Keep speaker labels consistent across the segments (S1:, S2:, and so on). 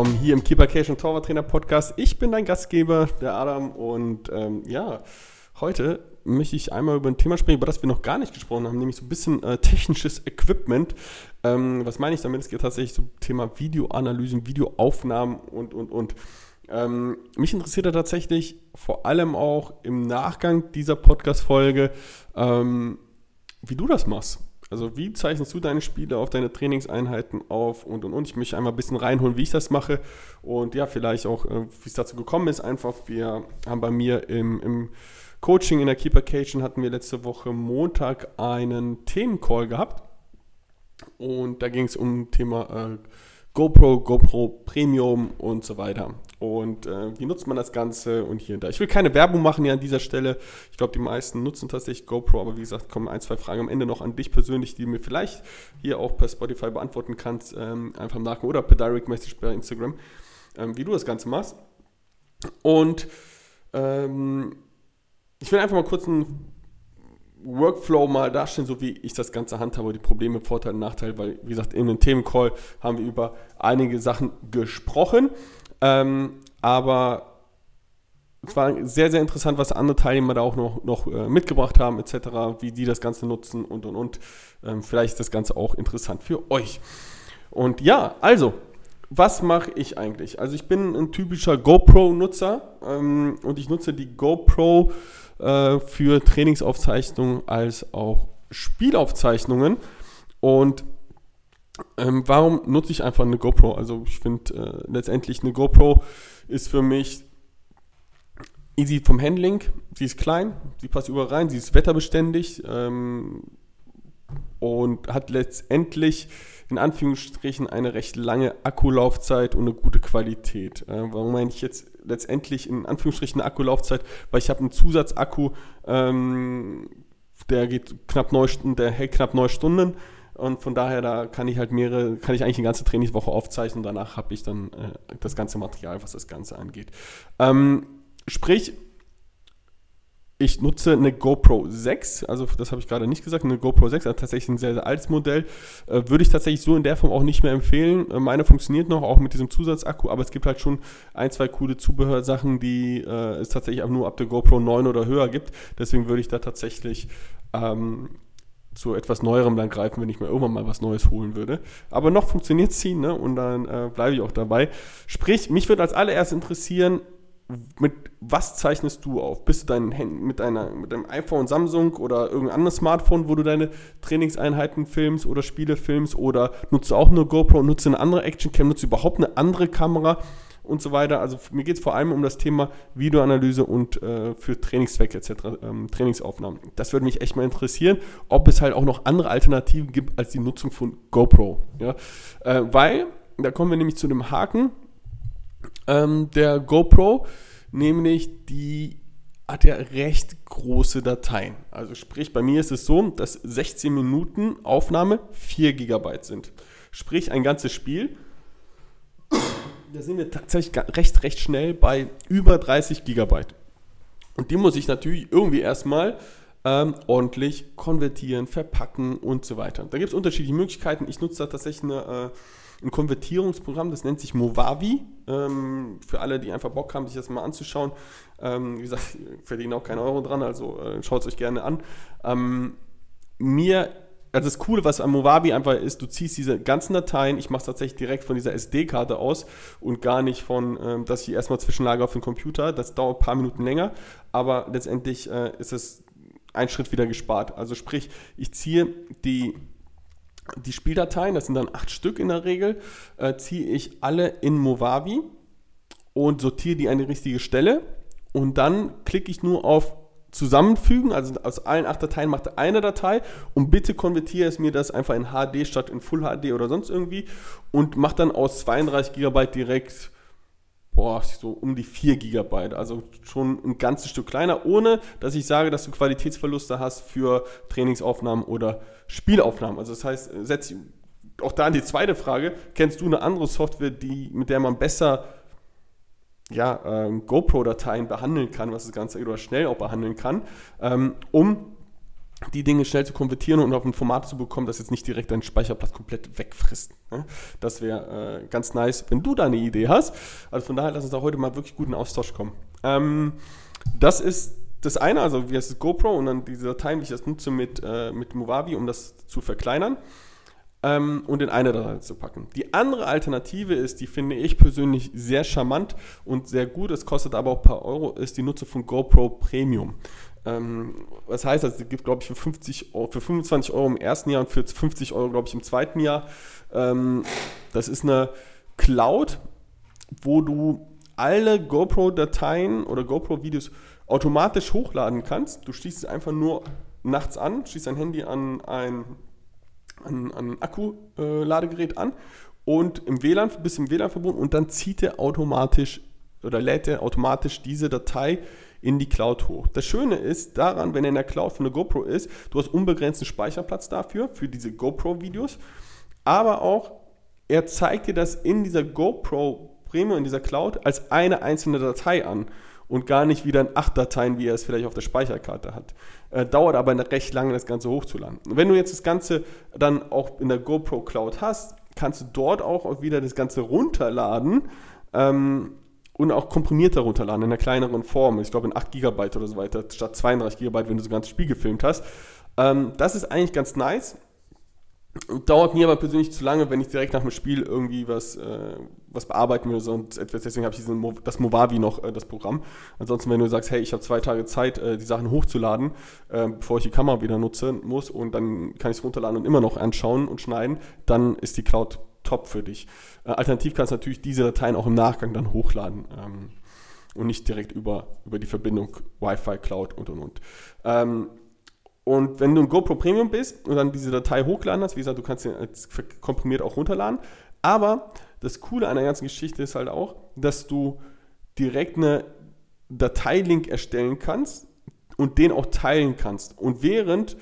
S1: willkommen hier im Keeper Cash und Torwarttrainer Podcast. Ich bin dein Gastgeber, der Adam, und ähm, ja, heute möchte ich einmal über ein Thema sprechen, über das wir noch gar nicht gesprochen haben, nämlich so ein bisschen äh, technisches Equipment. Ähm, was meine ich damit? Es geht tatsächlich zum Thema Videoanalysen, Videoaufnahmen und, und, und. Ähm, mich interessiert da tatsächlich vor allem auch im Nachgang dieser Podcast-Folge, ähm, wie du das machst. Also wie zeichnest du deine Spiele auf deine Trainingseinheiten auf und und und. Ich möchte einmal ein bisschen reinholen, wie ich das mache und ja, vielleicht auch, äh, wie es dazu gekommen ist. Einfach, wir haben bei mir im, im Coaching in der Keeper Cation hatten wir letzte Woche Montag einen Themencall gehabt und da ging es um Thema äh, GoPro, GoPro Premium und so weiter. Und äh, wie nutzt man das Ganze und hier und da. Ich will keine Werbung machen hier an dieser Stelle. Ich glaube, die meisten nutzen tatsächlich GoPro, aber wie gesagt, kommen ein, zwei Fragen am Ende noch an dich persönlich, die du mir vielleicht hier auch per Spotify beantworten kannst, ähm, einfach im Nachgang oder per Direct Message bei Instagram, ähm, wie du das Ganze machst. Und ähm, ich will einfach mal kurz einen Workflow mal darstellen, so wie ich das Ganze handhabe, die Probleme, Vorteile, Nachteile, weil, wie gesagt, in dem Themencall haben wir über einige Sachen gesprochen. Ähm, aber es war sehr, sehr interessant, was andere Teilnehmer da auch noch, noch äh, mitgebracht haben, etc., wie die das Ganze nutzen und und und. Ähm, vielleicht ist das Ganze auch interessant für euch. Und ja, also, was mache ich eigentlich? Also, ich bin ein typischer GoPro-Nutzer ähm, und ich nutze die GoPro äh, für Trainingsaufzeichnungen als auch Spielaufzeichnungen. Und ähm, warum nutze ich einfach eine GoPro? Also ich finde äh, letztendlich eine GoPro ist für mich easy vom Handling. Sie ist klein, sie passt überall rein, sie ist wetterbeständig ähm, und hat letztendlich in Anführungsstrichen eine recht lange Akkulaufzeit und eine gute Qualität. Äh, warum meine ich jetzt letztendlich in Anführungsstrichen eine Akkulaufzeit? Weil ich habe einen Zusatzakku, ähm, der geht knapp neun, der hält knapp neun Stunden und von daher, da kann ich halt mehrere, kann ich eigentlich eine ganze Trainingswoche aufzeichnen. Danach habe ich dann äh, das ganze Material, was das Ganze angeht. Ähm, sprich, ich nutze eine GoPro 6, also das habe ich gerade nicht gesagt, eine GoPro 6, also tatsächlich ein sehr, sehr altes Modell. Äh, würde ich tatsächlich so in der Form auch nicht mehr empfehlen. Äh, meine funktioniert noch, auch mit diesem Zusatzakku, aber es gibt halt schon ein, zwei coole Zubehörsachen, die äh, es tatsächlich auch nur ab der GoPro 9 oder höher gibt. Deswegen würde ich da tatsächlich ähm, zu etwas Neuerem dann greifen, wenn ich mir irgendwann mal was Neues holen würde. Aber noch funktioniert sie, ne? Und dann äh, bleibe ich auch dabei. Sprich, mich würde als allererst interessieren, mit was zeichnest du auf? Bist du dein, mit, deiner, mit deinem iPhone, Samsung oder irgendein anderes Smartphone, wo du deine Trainingseinheiten filmst oder Spiele filmst oder nutzt du auch nur GoPro, nutzt eine andere Actioncam, nutzt du überhaupt eine andere Kamera? Und so weiter. Also mir geht es vor allem um das Thema Videoanalyse und äh, für Trainingszwecke etc., ähm, Trainingsaufnahmen. Das würde mich echt mal interessieren, ob es halt auch noch andere Alternativen gibt als die Nutzung von GoPro. Ja? Äh, weil, da kommen wir nämlich zu dem Haken ähm, der GoPro, nämlich die hat ja recht große Dateien. Also sprich, bei mir ist es so, dass 16 Minuten Aufnahme 4 GB sind. Sprich, ein ganzes Spiel da sind wir tatsächlich recht, recht schnell bei über 30 Gigabyte. Und die muss ich natürlich irgendwie erstmal ähm, ordentlich konvertieren, verpacken und so weiter. Da gibt es unterschiedliche Möglichkeiten. Ich nutze da tatsächlich eine, äh, ein Konvertierungsprogramm, das nennt sich Movavi. Ähm, für alle, die einfach Bock haben, sich das mal anzuschauen. Ähm, wie gesagt, ich verdiene auch keinen Euro dran, also äh, schaut es euch gerne an. Ähm, mir also das Coole, was am Movavi einfach ist, du ziehst diese ganzen Dateien, ich mache es tatsächlich direkt von dieser SD-Karte aus und gar nicht von, ähm, dass ich erstmal zwischenlage auf den Computer. Das dauert ein paar Minuten länger, aber letztendlich äh, ist es ein Schritt wieder gespart. Also sprich, ich ziehe die, die Spieldateien, das sind dann acht Stück in der Regel, äh, ziehe ich alle in Movavi und sortiere die an die richtige Stelle und dann klicke ich nur auf zusammenfügen, also aus allen acht Dateien macht eine Datei. Und bitte konvertiere es mir das einfach in HD statt in Full HD oder sonst irgendwie. Und macht dann aus 32 GB direkt boah, so um die 4 GB, also schon ein ganzes Stück kleiner, ohne dass ich sage, dass du Qualitätsverluste hast für Trainingsaufnahmen oder Spielaufnahmen. Also das heißt, setz auch da an die zweite Frage, kennst du eine andere Software, die, mit der man besser ja, ähm, GoPro-Dateien behandeln kann, was das Ganze oder schnell auch behandeln kann, ähm, um die Dinge schnell zu konvertieren und auf ein Format zu bekommen, das jetzt nicht direkt deinen Speicherplatz komplett wegfrisst. Ne? Das wäre äh, ganz nice, wenn du da eine Idee hast. Also von daher lass uns da heute mal wirklich guten Austausch kommen. Ähm, das ist das eine, also wie heißt es GoPro und dann diese Dateien, die ich das nutze mit, äh, mit Movavi, um das zu verkleinern ähm, und in eine Datei zu packen. Die andere Alternative ist, die finde ich persönlich sehr charmant und sehr gut, es kostet aber auch ein paar Euro, ist die Nutzung von GoPro Premium. Ähm, was heißt das? Es gibt, glaube ich, für, 50 Euro, für 25 Euro im ersten Jahr und für 50 Euro, glaube ich, im zweiten Jahr. Ähm, das ist eine Cloud, wo du alle GoPro-Dateien oder GoPro-Videos automatisch hochladen kannst. Du schließt es einfach nur nachts an, schließt dein Handy an ein, an, an Akku-Ladegerät an und im WLAN, bist im WLAN verbunden und dann zieht er automatisch oder lädt er automatisch diese Datei in die Cloud hoch. Das Schöne ist daran, wenn er in der Cloud von der GoPro ist, du hast unbegrenzten Speicherplatz dafür, für diese GoPro-Videos, aber auch, er zeigt dir das in dieser GoPro Premium, in dieser Cloud, als eine einzelne Datei an und gar nicht wieder in acht Dateien, wie er es vielleicht auf der Speicherkarte hat. Äh, dauert aber recht lange, das Ganze hochzuladen. wenn du jetzt das Ganze dann auch in der GoPro Cloud hast, kannst du dort auch wieder das Ganze runterladen. Ähm, und auch komprimierter runterladen in einer kleineren Form. Ich glaube in 8 GB oder so weiter, statt 32 GB, wenn du das ganze Spiel gefilmt hast. Ähm, das ist eigentlich ganz nice. Dauert mir aber persönlich zu lange, wenn ich direkt nach dem Spiel irgendwie was, äh, was bearbeiten will. Deswegen habe ich diesen Mo das Movavi noch, äh, das Programm. Ansonsten, wenn du sagst, hey, ich habe zwei Tage Zeit, äh, die Sachen hochzuladen, äh, bevor ich die Kamera wieder nutzen muss und dann kann ich es runterladen und immer noch anschauen und schneiden, dann ist die Cloud top für dich. Äh, alternativ kannst du natürlich diese Dateien auch im Nachgang dann hochladen ähm, und nicht direkt über, über die Verbindung Wi-Fi, Cloud und und und. Ähm, und wenn du ein GoPro Premium bist und dann diese Datei hochladen hast, wie gesagt, du kannst sie komprimiert auch runterladen. Aber das Coole an der ganzen Geschichte ist halt auch, dass du direkt eine Dateilink erstellen kannst und den auch teilen kannst. Und während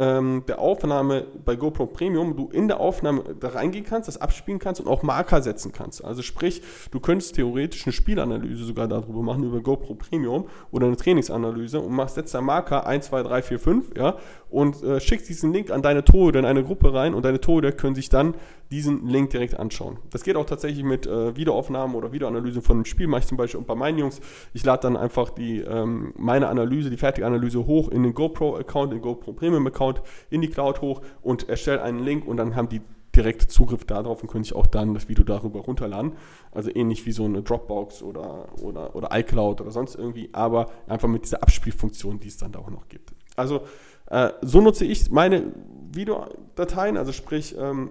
S1: ähm, der Aufnahme bei GoPro Premium du in der Aufnahme da reingehen kannst, das abspielen kannst und auch Marker setzen kannst. Also sprich, du könntest theoretisch eine Spielanalyse sogar darüber machen, über GoPro Premium oder eine Trainingsanalyse und machst, setzt da Marker 1, 2, 3, 4, 5, ja, und äh, schickst diesen Link an deine Tore in eine Gruppe rein und deine Tore können sich dann diesen Link direkt anschauen. Das geht auch tatsächlich mit äh, Videoaufnahmen oder Videoanalysen von einem Spiel, mache ich zum Beispiel bei meinen Jungs. Ich lade dann einfach die, ähm, meine Analyse, die fertige Analyse hoch in den GoPro-Account, den GoPro Premium-Account, in die Cloud hoch und erstelle einen Link und dann haben die direkt Zugriff darauf und können sich auch dann das Video darüber runterladen. Also ähnlich wie so eine Dropbox oder, oder, oder iCloud oder sonst irgendwie, aber einfach mit dieser Abspielfunktion, die es dann da auch noch gibt. Also äh, so nutze ich meine Videodateien, also sprich ähm,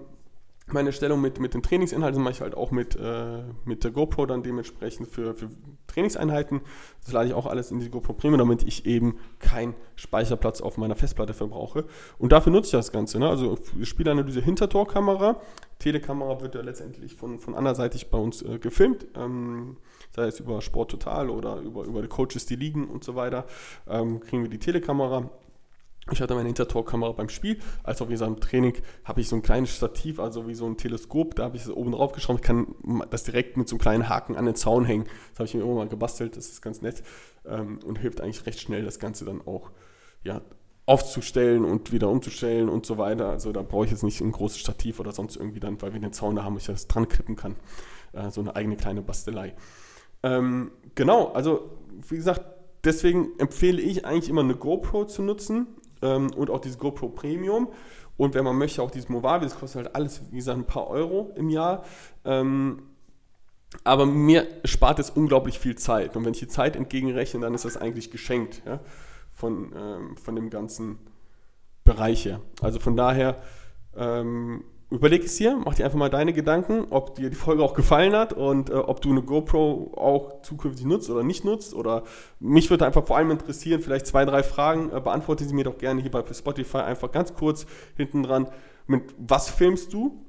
S1: meine Stellung mit, mit den Trainingsinhalten mache ich halt auch mit, äh, mit der GoPro dann dementsprechend für, für Trainingseinheiten. Das lade ich auch alles in die GoPro Premium, damit ich eben keinen Speicherplatz auf meiner Festplatte verbrauche. Und dafür nutze ich das Ganze. Ne? Also Spielanalyse Hintertorkamera. Telekamera wird ja letztendlich von, von anderseitig bei uns äh, gefilmt. Ähm, sei es über Sport Total oder über, über die Coaches, die liegen und so weiter, ähm, kriegen wir die Telekamera ich hatte meine Hintertorkamera beim Spiel, als auch wie gesagt im Training habe ich so ein kleines Stativ, also wie so ein Teleskop, da habe ich es oben drauf geschraubt, kann das direkt mit so einem kleinen Haken an den Zaun hängen. Das habe ich mir irgendwann mal gebastelt, das ist ganz nett ähm, und hilft eigentlich recht schnell, das Ganze dann auch ja, aufzustellen und wieder umzustellen und so weiter. Also da brauche ich jetzt nicht ein großes Stativ oder sonst irgendwie dann, weil wir den Zaun da haben, ich das dran klippen kann. Äh, so eine eigene kleine Bastelei. Ähm, genau, also wie gesagt, deswegen empfehle ich eigentlich immer eine GoPro zu nutzen ähm, und auch dieses GoPro Premium. Und wenn man möchte, auch dieses Movavi, das kostet halt alles, wie gesagt, ein paar Euro im Jahr. Ähm, aber mir spart es unglaublich viel Zeit. Und wenn ich die Zeit entgegenrechne, dann ist das eigentlich geschenkt ja, von, ähm, von dem ganzen Bereich her. Also von daher ähm, überleg es dir, mach dir einfach mal deine Gedanken, ob dir die Folge auch gefallen hat und äh, ob du eine GoPro auch zukünftig nutzt oder nicht nutzt. Oder mich würde einfach vor allem interessieren, vielleicht zwei, drei Fragen. Äh, beantworte sie mir doch gerne hier bei Spotify einfach ganz kurz hinten dran. Mit was filmst du?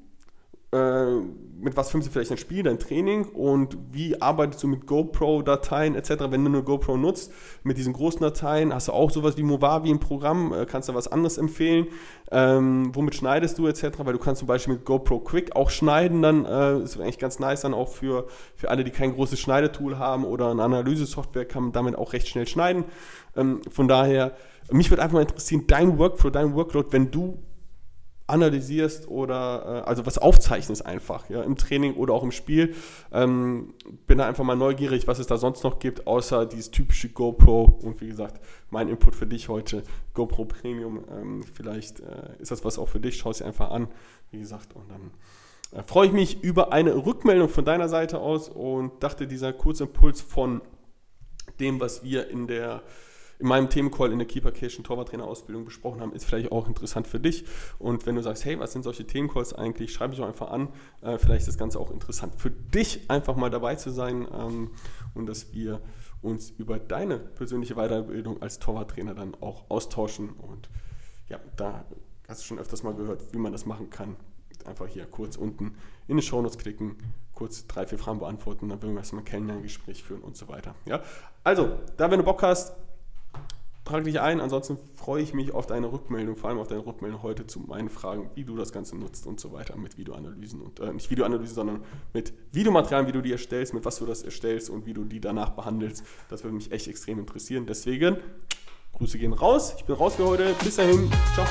S1: Äh, mit was filmst du vielleicht ein Spiel, dein Training und wie arbeitest du mit GoPro-Dateien etc., wenn du eine GoPro nutzt, mit diesen großen Dateien, hast du auch sowas wie Movavi im Programm, äh, kannst du was anderes empfehlen, ähm, womit schneidest du etc., weil du kannst zum Beispiel mit GoPro Quick auch schneiden, dann äh, ist eigentlich ganz nice dann auch für, für alle, die kein großes Schneidetool haben oder eine Analyse-Software, kann man damit auch recht schnell schneiden, ähm, von daher mich würde einfach mal interessieren, dein Workflow, dein Workload, wenn du analysierst oder äh, also was aufzeichnest einfach, ja, im Training oder auch im Spiel. Ähm, bin da einfach mal neugierig, was es da sonst noch gibt, außer dieses typische GoPro und wie gesagt, mein Input für dich heute, GoPro Premium. Ähm, vielleicht äh, ist das was auch für dich, schau es dir einfach an, wie gesagt, und dann äh, freue ich mich über eine Rückmeldung von deiner Seite aus und dachte, dieser Kurzimpuls von dem, was wir in der in meinem Themencall in der Keeper Cation Torwarttrainer-Ausbildung besprochen haben, ist vielleicht auch interessant für dich. Und wenn du sagst, hey, was sind solche Themencalls eigentlich, schreibe ich doch einfach an. Äh, vielleicht ist das Ganze auch interessant für dich, einfach mal dabei zu sein ähm, und dass wir uns über deine persönliche Weiterbildung als Torwarttrainer dann auch austauschen. Und ja, da hast du schon öfters mal gehört, wie man das machen kann. Einfach hier kurz unten in die Shownotes klicken, kurz drei, vier Fragen beantworten, dann würden wir erstmal ein Kennenlerngespräch führen und so weiter. Ja? Also, da wenn du Bock hast, trage dich ein. Ansonsten freue ich mich auf deine Rückmeldung, vor allem auf deine Rückmeldung heute zu meinen Fragen, wie du das Ganze nutzt und so weiter mit Videoanalysen und äh, nicht Videoanalysen, sondern mit Videomaterialien, wie du die erstellst, mit was du das erstellst und wie du die danach behandelst. Das würde mich echt extrem interessieren. Deswegen, Grüße gehen raus. Ich bin raus für heute. Bis dahin. Ciao.